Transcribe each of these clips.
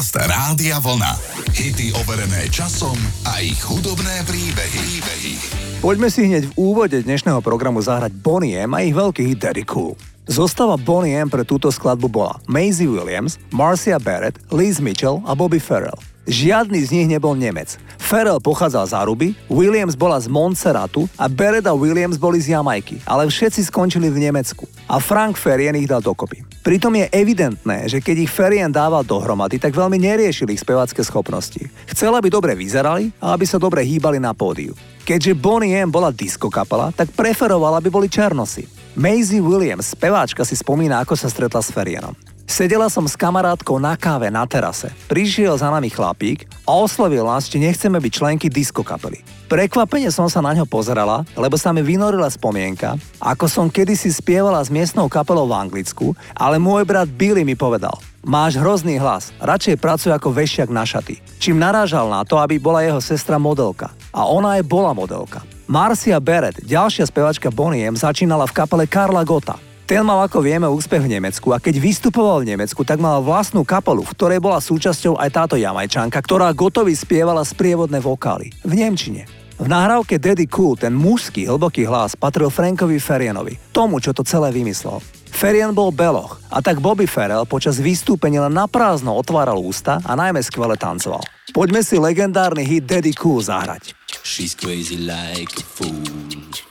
Podcast Rádia Vlna. Hity overené časom a ich hudobné príbehy. príbehy. Poďme si hneď v úvode dnešného programu zahrať Bonnie M a ich veľký hit Daddy Cool. Zostava Bonnie M pre túto skladbu bola Maisie Williams, Marcia Barrett, Liz Mitchell a Bobby Farrell. Žiadny z nich nebol Nemec. Farrell pochádzal z Aruby, Williams bola z Montserratu a Barrett a Williams boli z Jamajky, ale všetci skončili v Nemecku. A Frank Ferien ich dal dokopy. Pritom je evidentné, že keď ich Ferien dával dohromady, tak veľmi neriešili ich spevacké schopnosti. Chcel, aby dobre vyzerali a aby sa dobre hýbali na pódiu. Keďže Bonnie M bola disco kapela, tak preferovala, aby boli černosi. Maisie Williams, speváčka, si spomína, ako sa stretla s Ferienom. Sedela som s kamarátkou na káve na terase. Prišiel za nami chlapík a oslovil nás, či nechceme byť členky disco kapely. Prekvapene som sa na ňo pozerala, lebo sa mi vynorila spomienka, ako som kedysi spievala s miestnou kapelou v Anglicku, ale môj brat Billy mi povedal, máš hrozný hlas, radšej pracuj ako vešiak na šaty. Čím narážal na to, aby bola jeho sestra modelka. A ona aj bola modelka. Marcia Barrett, ďalšia spevačka Bonnie M, začínala v kapele Karla Gota. Ten mal, ako vieme, úspech v Nemecku a keď vystupoval v Nemecku, tak mal vlastnú kapelu, v ktorej bola súčasťou aj táto jamajčanka, ktorá gotovi spievala sprievodné vokály. V Nemčine. V nahrávke Daddy Cool ten mužský hlboký hlas patril Frankovi Ferienovi, tomu, čo to celé vymyslel. Ferien bol beloch a tak Bobby Ferrell počas vystúpenia len naprázdno otváral ústa a najmä skvele tancoval. Poďme si legendárny hit Daddy Cool zahrať. She's crazy like a fool.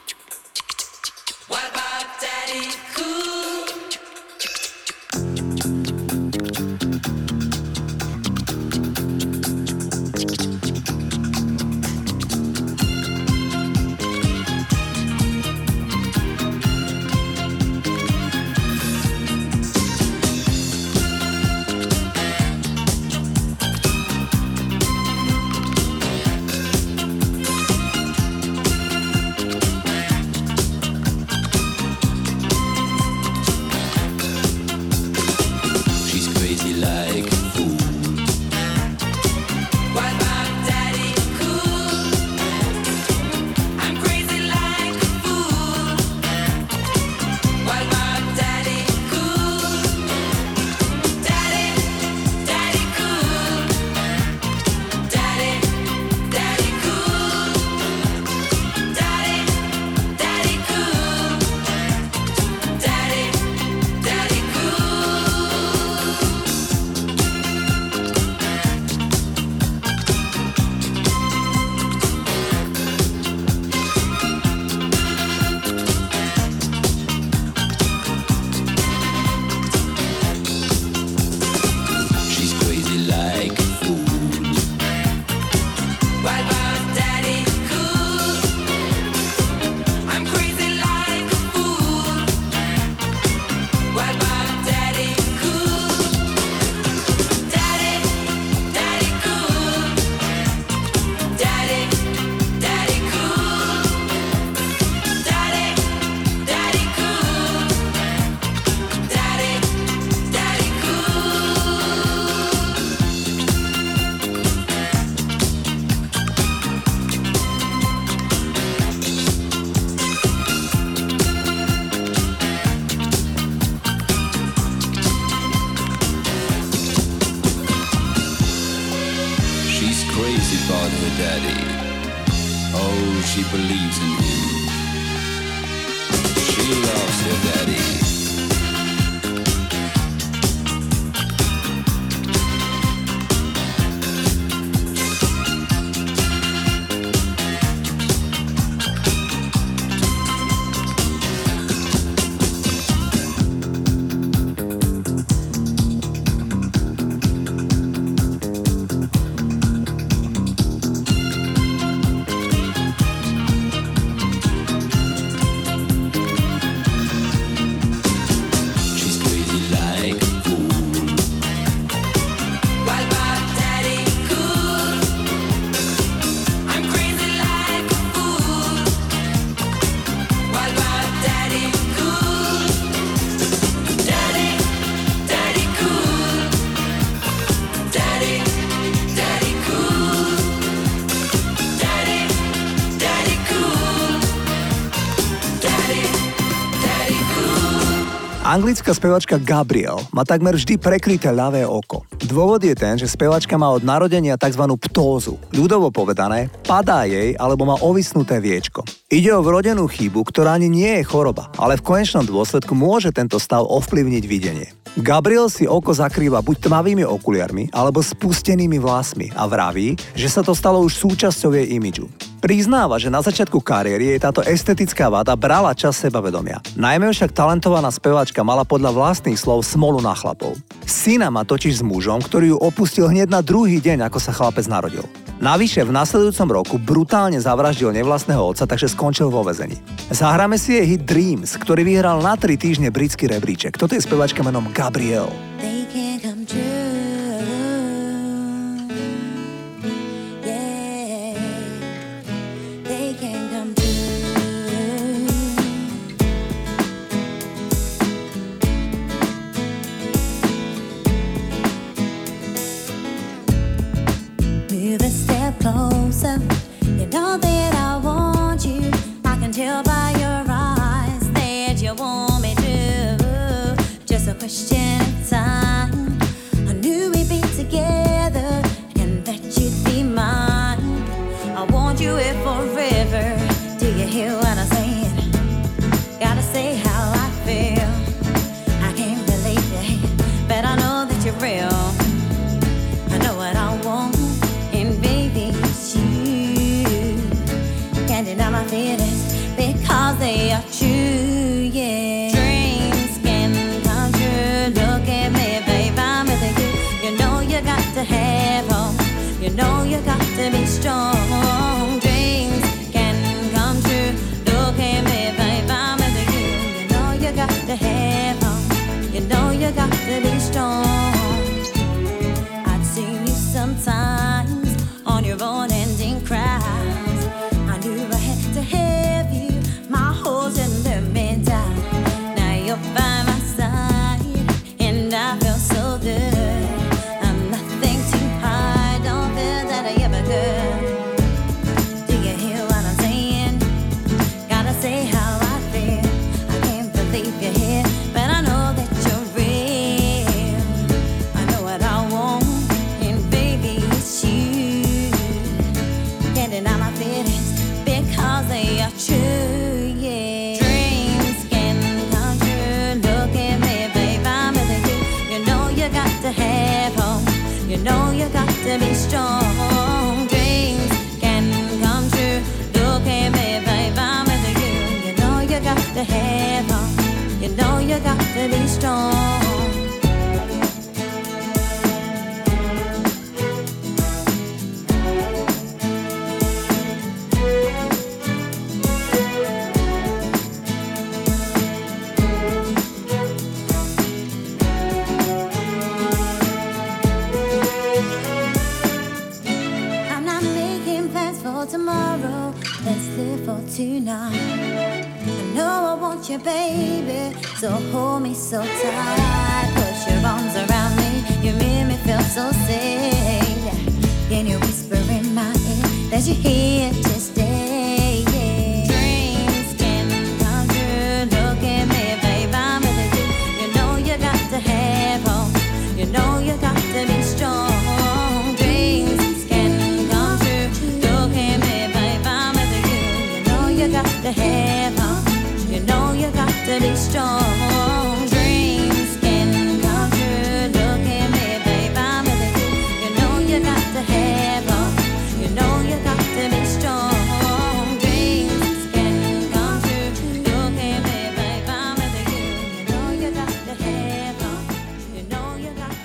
Anglická spevačka Gabriel má takmer vždy prekryté ľavé oko. Dôvod je ten, že spevačka má od narodenia tzv. ptózu. Ľudovo povedané, padá jej alebo má ovisnuté viečko. Ide o vrodenú chybu, ktorá ani nie je choroba, ale v konečnom dôsledku môže tento stav ovplyvniť videnie. Gabriel si oko zakrýva buď tmavými okuliarmi alebo spustenými vlasmi a vraví, že sa to stalo už súčasťou jej imidžu. Priznáva, že na začiatku kariéry jej táto estetická vada brala čas sebavedomia. Najmä však talentovaná speváčka mala podľa vlastných slov smolu na chlapov. Syna má totiž s mužom, ktorý ju opustil hneď na druhý deň, ako sa chlapec narodil. Navyše v nasledujúcom roku brutálne zavraždil nevlastného otca, takže skončil vo vezení. Zahráme si jej hit Dreams, ktorý vyhral na 3 týždne britský rebríček. Toto je spevačka menom miłości.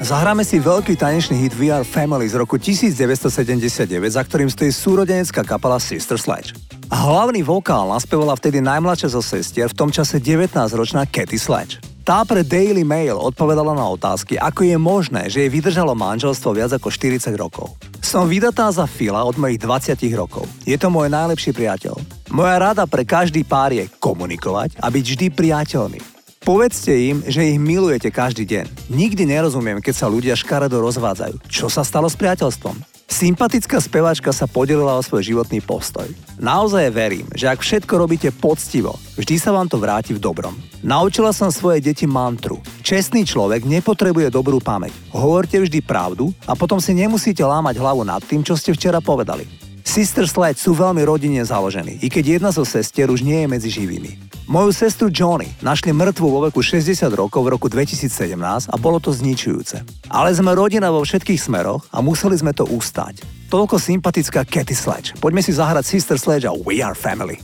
Zahráme si veľký tanečný hit VR Family z roku 1979, za ktorým stojí súrodenecká kapela Sister Sledge. A hlavný vokál naspievala vtedy najmladšia zo sestier, v tom čase 19-ročná Katy Sledge. Tá pre Daily Mail odpovedala na otázky, ako je možné, že jej vydržalo manželstvo viac ako 40 rokov. Som vydatá za Fila od mojich 20 rokov. Je to môj najlepší priateľ. Moja rada pre každý pár je komunikovať a byť vždy priateľmi. Povedzte im, že ich milujete každý deň. Nikdy nerozumiem, keď sa ľudia škaredo rozvádzajú. Čo sa stalo s priateľstvom? Sympatická speváčka sa podelila o svoj životný postoj. Naozaj verím, že ak všetko robíte poctivo, vždy sa vám to vráti v dobrom. Naučila som svoje deti mantru. Čestný človek nepotrebuje dobrú pamäť. Hovorte vždy pravdu a potom si nemusíte lámať hlavu nad tým, čo ste včera povedali. Sister Sled sú veľmi rodine založení, i keď jedna zo sestier už nie je medzi živými. Moju sestru Johnny našli mŕtvu vo veku 60 rokov v roku 2017 a bolo to zničujúce. Ale sme rodina vo všetkých smeroch a museli sme to ustať. Toľko sympatická Katy Sledge. Poďme si zahrať Sister Sledge a We Are Family.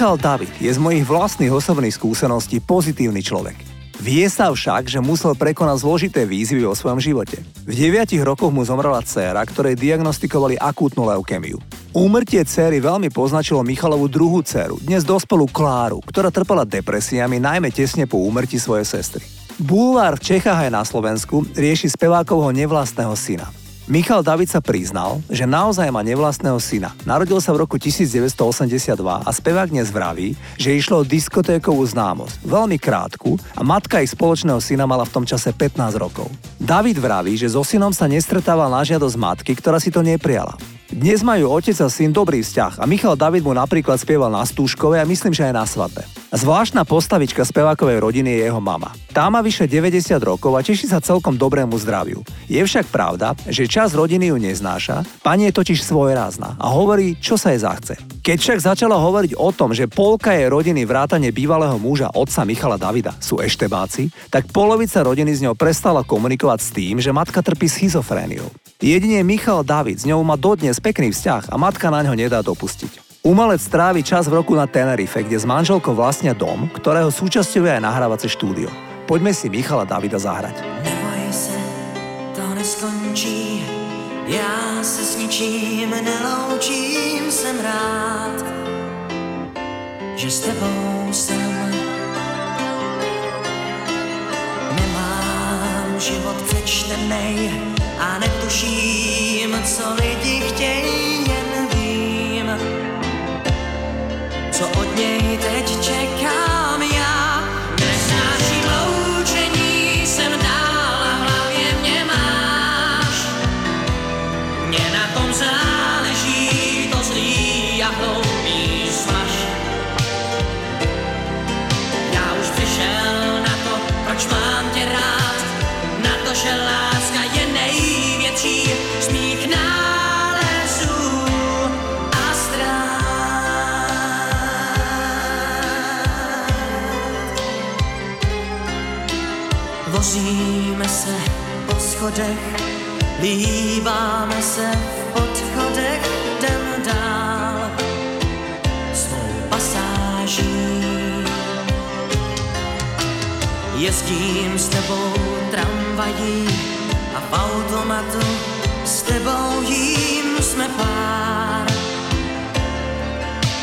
Michal David je z mojich vlastných osobných skúseností pozitívny človek. Vie sa však, že musel prekonať zložité výzvy vo svojom živote. V 9 rokoch mu zomrela dcéra, ktorej diagnostikovali akútnu leukemiu. Úmrtie céry veľmi poznačilo Michalovú druhú dceru, dnes dospelú Kláru, ktorá trpela depresiami najmä tesne po úmrtí svojej sestry. Bulvár v Čechách aj na Slovensku rieši spevákovho nevlastného syna. Michal David sa priznal, že naozaj má nevlastného syna. Narodil sa v roku 1982 a spevák dnes vraví, že išlo o diskotékovú známosť, veľmi krátku a matka ich spoločného syna mala v tom čase 15 rokov. David vraví, že so synom sa nestretával na žiadosť matky, ktorá si to neprijala. Dnes majú otec a syn dobrý vzťah a Michal David mu napríklad spieval na Stúškove a myslím, že aj na svadbe. Zvláštna postavička spevákovej rodiny je jeho mama. Tá má vyše 90 rokov a teší sa celkom dobrému zdraviu. Je však pravda, že čas rodiny ju neznáša, pani je totiž svojrázna a hovorí, čo sa jej zachce. Keď však začala hovoriť o tom, že polka jej rodiny vrátane bývalého muža otca Michala Davida sú eštebáci, tak polovica rodiny z ňou prestala komunikovať s tým, že matka trpí schizofréniou. Jedine Michal David, s ňou má dodnes pekný vzťah a matka na ňo nedá dopustiť. Umelec trávi čas v roku na Tenerife, kde s manželkou vlastnia dom, ktorého súčasťou je aj nahrávacie štúdio. Poďme si Michala Davida zahrať. Neboj se, to neskončí, já se s ničím neloučím, jsem rád, že s tebou jsem. Život přečtenej a netuším, co lidi chtějí, jen vím, co od něj teď čekám Vozíme se po schodech, líbáme se v odchodech, jdem dál svou pasáží. Jezdím s tebou tramvají a v automatu s tebou jím jsme pár.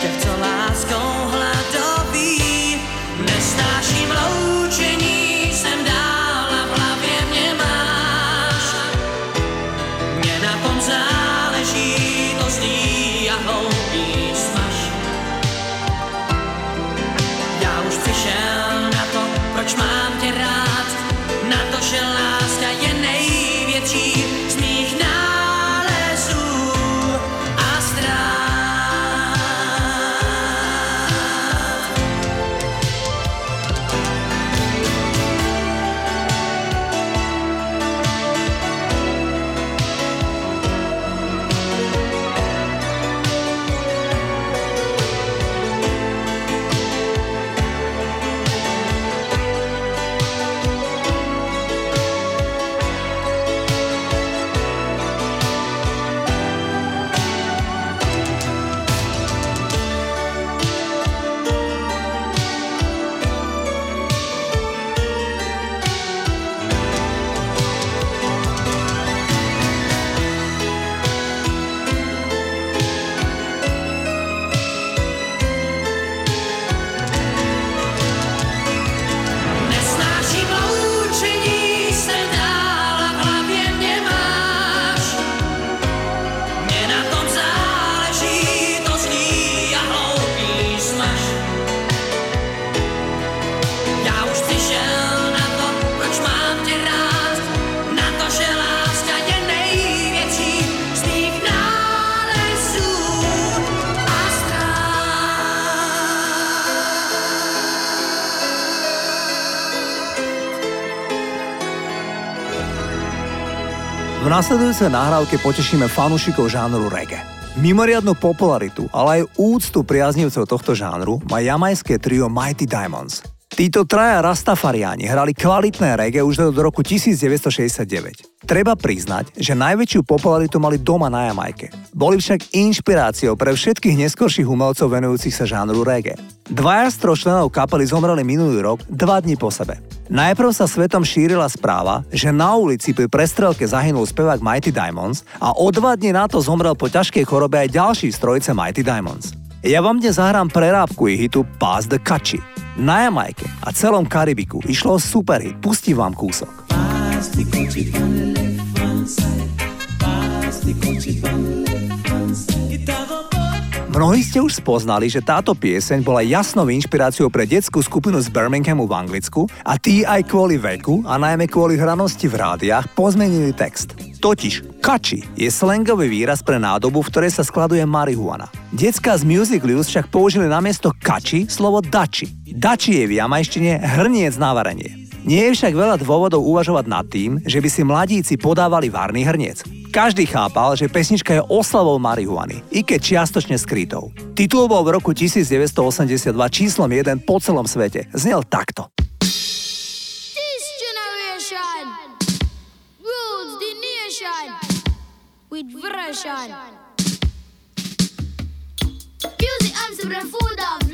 Těch, co láskou hladoví, V nasledujúcej nahrávke potešíme fanúšikov žánru reggae. Mimoriadnu popularitu, ale aj úctu priaznivcov tohto žánru má jamajské trio Mighty Diamonds. Títo traja Rastafariáni hrali kvalitné reggae už do roku 1969. Treba priznať, že najväčšiu popularitu mali doma na Jamajke. Boli však inšpiráciou pre všetkých neskorších umelcov venujúcich sa žánru reggae. Dvaja z troch členov kapely zomreli minulý rok, dva dní po sebe. Najprv sa svetom šírila správa, že na ulici pri prestrelke zahynul spevák Mighty Diamonds a o dva dní na to zomrel po ťažkej chorobe aj ďalší z trojice Mighty Diamonds. Ja vám dnes zahrám prerábku ich hitu Pass the Kachi. Na Jamajke a celom Karibiku išlo o superhit, pustím vám kúsok. Mnohí ste už spoznali, že táto pieseň bola jasnou inšpiráciou pre detskú skupinu z Birminghamu v Anglicku a tí aj kvôli veku a najmä kvôli hranosti v rádiách pozmenili text. Totiž kači je slangový výraz pre nádobu, v ktorej sa skladuje marihuana. Decka z Music News však použili namiesto kači slovo dači. Dači je v jamajštine hrniec na varenie. Nie je však veľa dôvodov uvažovať nad tým, že by si mladíci podávali varný hrniec. Každý chápal, že pesnička je oslavou marihuany, i keď čiastočne skrytou. Titul bol v roku 1982 číslom 1 po celom svete. Znel takto. Nation. passion. Music answer and food of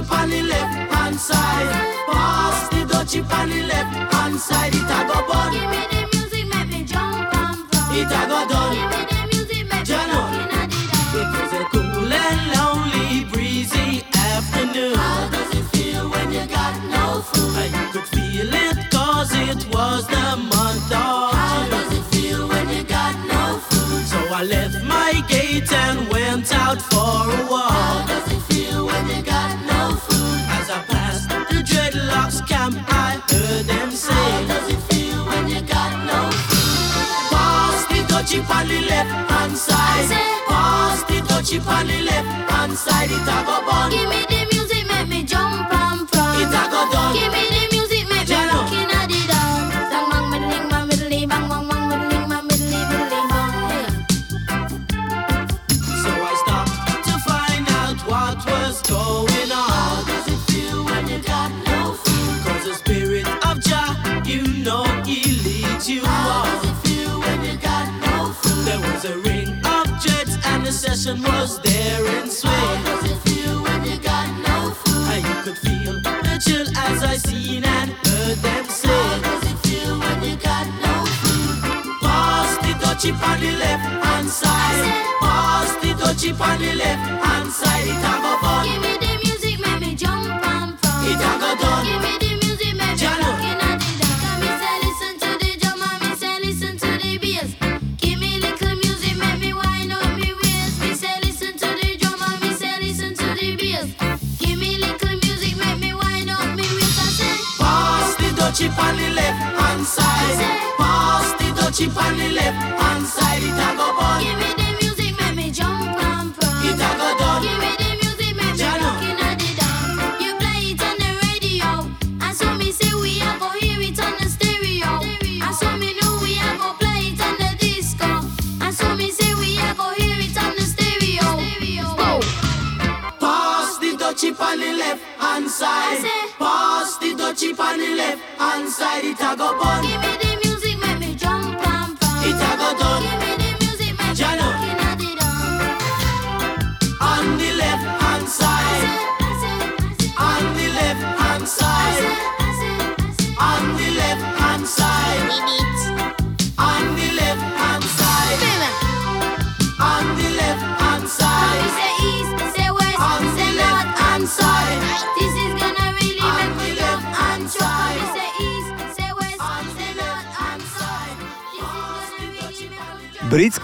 dutchie on the left hand side. Pass the dutchie on the left hand side. It a go bun. give me the music, make me jump and from. It a go done. Give me the music, make me looking at the dance. It was a cool and lonely, breezy afternoon. How does it feel when you got no food? I could feel it cause it was the month of How does it feel when you got no food? So I left my gate and went out for a walk. Heard them say. How does it feel when you got no food? Pass the dutchie on the left hand side. Pass the dutchie on the left hand side. It a go bun. Give me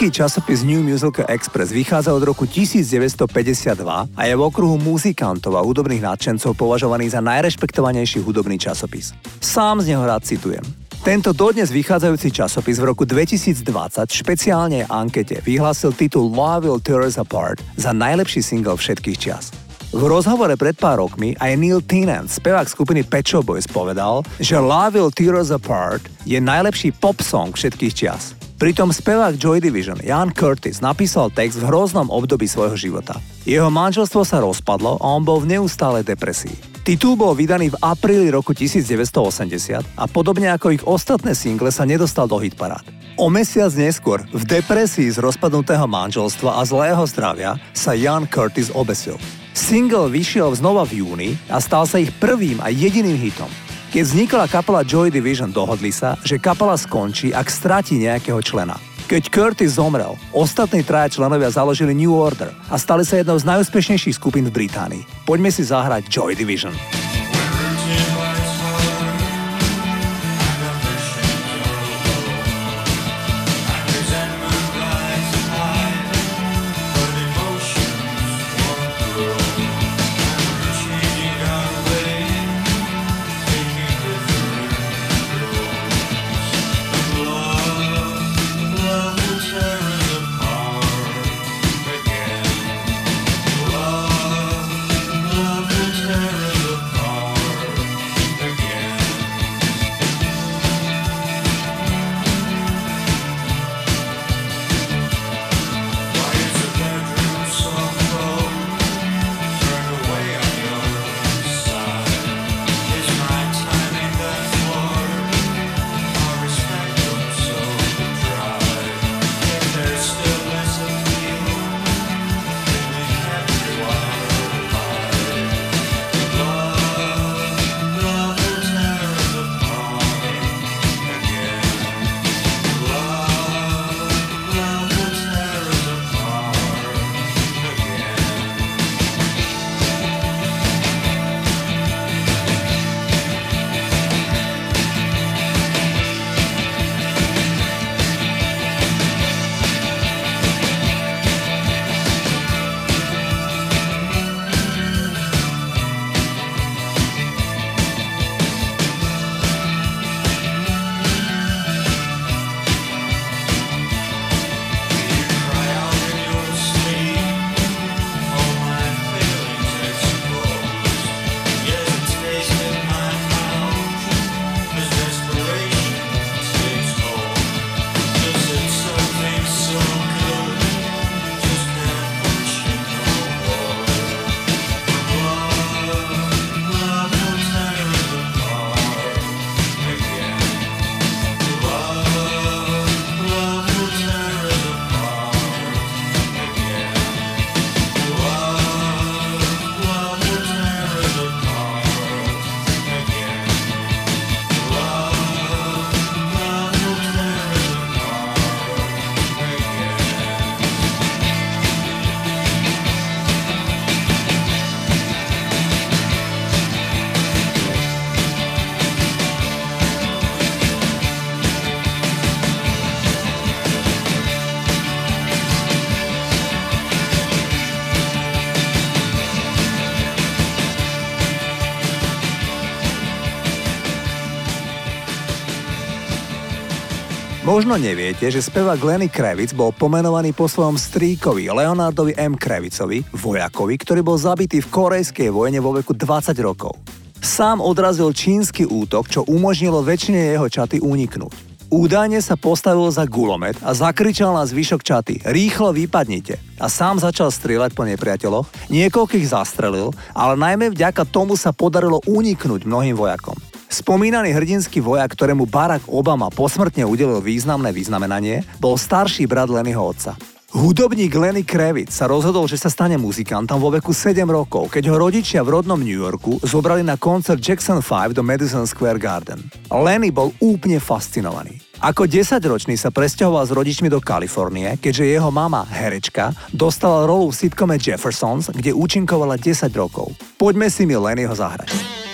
Britský časopis New Musical Express vychádza od roku 1952 a je v okruhu muzikantov a hudobných nadšencov považovaný za najrešpektovanejší hudobný časopis. Sám z neho rád citujem. Tento dodnes vychádzajúci časopis v roku 2020 v špeciálnej ankete vyhlásil titul Love Will Tear Us Apart za najlepší single všetkých čias. V rozhovore pred pár rokmi aj Neil Tennant, spevák skupiny Pet Boys, povedal, že Love Will Tear Us Apart je najlepší pop song všetkých čias. Pritom spevák Joy Division Jan Curtis napísal text v hroznom období svojho života. Jeho manželstvo sa rozpadlo a on bol v neustálej depresii. Titul bol vydaný v apríli roku 1980 a podobne ako ich ostatné single sa nedostal do hitparád. O mesiac neskôr, v depresii z rozpadnutého manželstva a zlého zdravia, sa Jan Curtis obesil. Single vyšiel znova v júni a stal sa ich prvým a jediným hitom. Keď vznikla kapela Joy Division, dohodli sa, že kapela skončí, ak stratí nejakého člena. Keď Curtis zomrel, ostatní traja členovia založili New Order a stali sa jednou z najúspešnejších skupín v Británii. Poďme si zahrať Joy Division. Možno neviete, že spevák Lenny Kravitz bol pomenovaný po svojom strýkovi Leonardovi M. Kravicovi, vojakovi, ktorý bol zabitý v korejskej vojne vo veku 20 rokov. Sám odrazil čínsky útok, čo umožnilo väčšine jeho čaty uniknúť. Údajne sa postavil za gulomet a zakričal na zvyšok čaty Rýchlo vypadnite a sám začal strieľať po nepriateľoch, niekoľkých zastrelil, ale najmä vďaka tomu sa podarilo uniknúť mnohým vojakom. Spomínaný hrdinský vojak, ktorému Barack Obama posmrtne udelil významné vyznamenanie, bol starší brat Lennyho otca. Hudobník Lenny Kravitz sa rozhodol, že sa stane muzikantom vo veku 7 rokov, keď ho rodičia v rodnom New Yorku zobrali na koncert Jackson 5 do Madison Square Garden. Lenny bol úplne fascinovaný. Ako 10-ročný sa presťahoval s rodičmi do Kalifornie, keďže jeho mama, herečka, dostala rolu v sitcome Jeffersons, kde účinkovala 10 rokov. Poďme si mi Lennyho zahrať.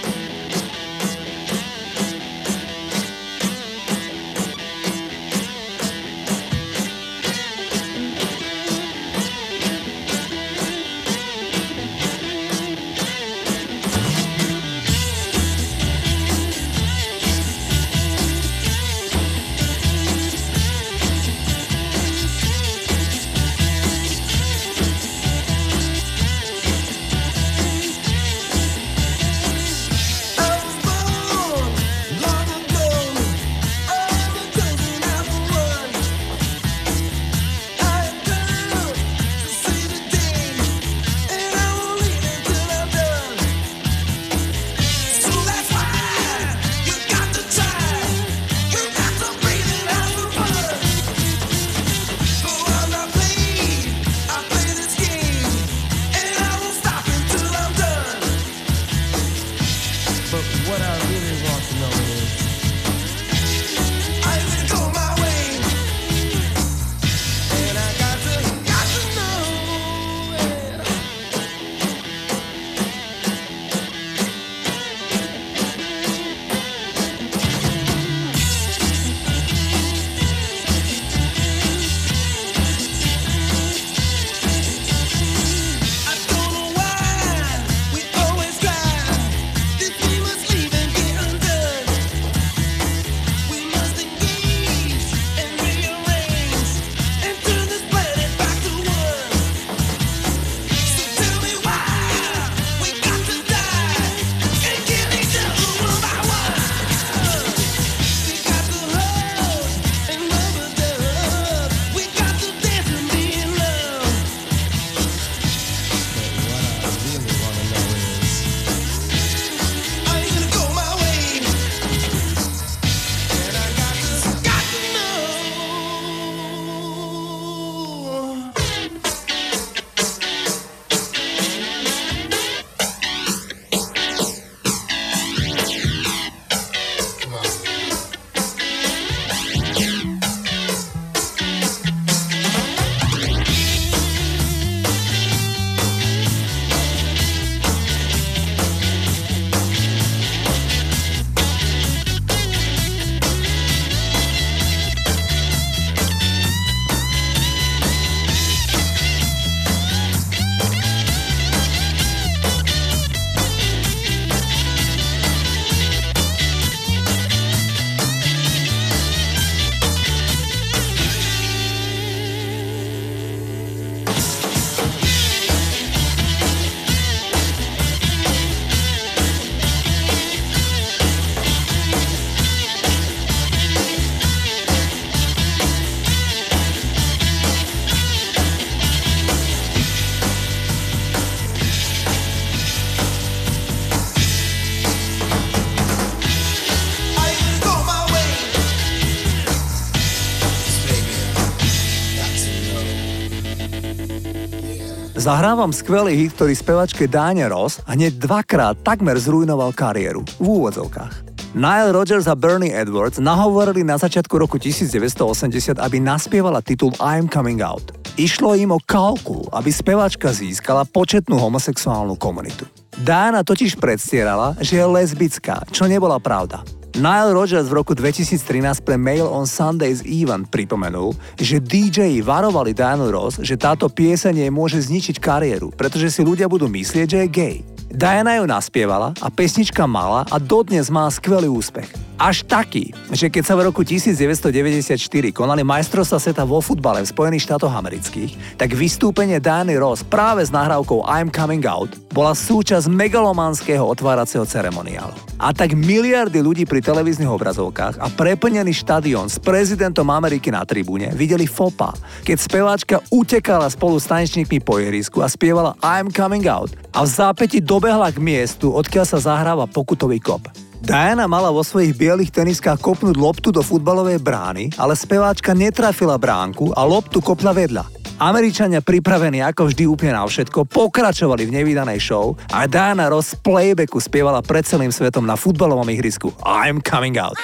Zahrávam skvelý hit, ktorý spevačke Diane Ross hneď dvakrát takmer zrujnoval kariéru. V úvodzovkách. Nile Rodgers a Bernie Edwards nahovorili na začiatku roku 1980, aby naspievala titul I'm Coming Out. Išlo im o kalkul, aby spevačka získala početnú homosexuálnu komunitu. Diana totiž predstierala, že je lesbická, čo nebola pravda. Nile Rodgers v roku 2013 pre Mail on Sundays Event pripomenul, že DJ varovali Dianu Ross, že táto pieseň jej môže zničiť kariéru, pretože si ľudia budú myslieť, že je gay. Diana ju naspievala a pesnička mala a dodnes má skvelý úspech. Až taký, že keď sa v roku 1994 konali majstrovstvá sveta vo futbale v Spojených štátoch amerických, tak vystúpenie Diany Ross práve s nahrávkou I'm Coming Out bola súčasť megalomanského otváracieho ceremoniálu. A tak miliardy ľudí pri televíznych obrazovkách a preplnený štadión s prezidentom Ameriky na tribúne videli fopa, keď speváčka utekala spolu s tanečníkmi po ihrisku a spievala I'm Coming Out a v zápäti dobehla k miestu, odkiaľ sa zahráva pokutový kop. Diana mala vo svojich bielých teniskách kopnúť loptu do futbalovej brány, ale speváčka netrafila bránku a loptu kopla vedľa. Američania pripravení ako vždy úplne na všetko, pokračovali v nevydanej show a Diana Ross z playbacku spievala pred celým svetom na futbalovom ihrisku I'm coming out.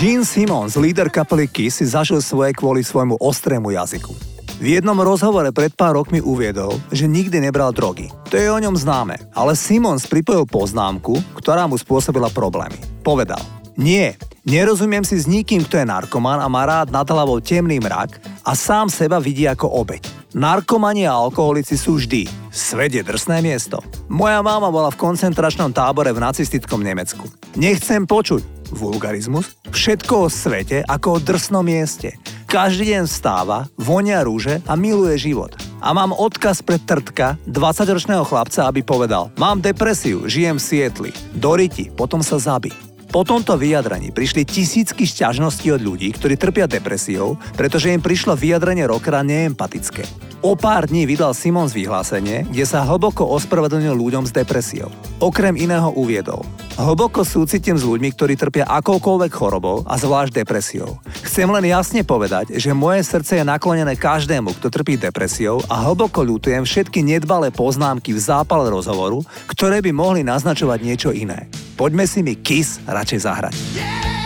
Gene Simmons, líder kapely Kiss, si zažil svoje kvôli svojmu ostrému jazyku. V jednom rozhovore pred pár rokmi uviedol, že nikdy nebral drogy. To je o ňom známe, ale Simmons pripojil poznámku, ktorá mu spôsobila problémy. Povedal, nie, nerozumiem si s nikým, kto je narkoman a má rád nad hlavou temný mrak a sám seba vidí ako obeď. Narkomani a alkoholici sú vždy. Svet je drsné miesto. Moja mama bola v koncentračnom tábore v nacistickom Nemecku. Nechcem počuť vulgarizmus, všetko o svete ako o drsnom mieste. Každý deň vstáva, vonia rúže a miluje život. A mám odkaz pre Trtka, 20-ročného chlapca, aby povedal Mám depresiu, žijem v Sietli. Doriti, potom sa zabi. Po tomto vyjadrení prišli tisícky šťažností od ľudí, ktorí trpia depresiou, pretože im prišlo vyjadrenie rockera neempatické. O pár dní vydal Simons vyhlásenie, kde sa hlboko ospravedlnil ľuďom s depresiou. Okrem iného uviedol. Hlboko súcitím s ľuďmi, ktorí trpia akoukoľvek chorobou a zvlášť depresiou. Chcem len jasne povedať, že moje srdce je naklonené každému, kto trpí depresiou a hlboko ľutujem všetky nedbalé poznámky v zápale rozhovoru, ktoré by mohli naznačovať niečo iné. Poďme si mi Kiss radšej zahrať. Don't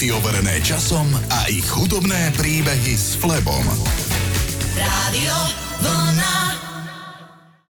Hity overené časom a ich hudobné príbehy s Flebom. Rádio Vlna.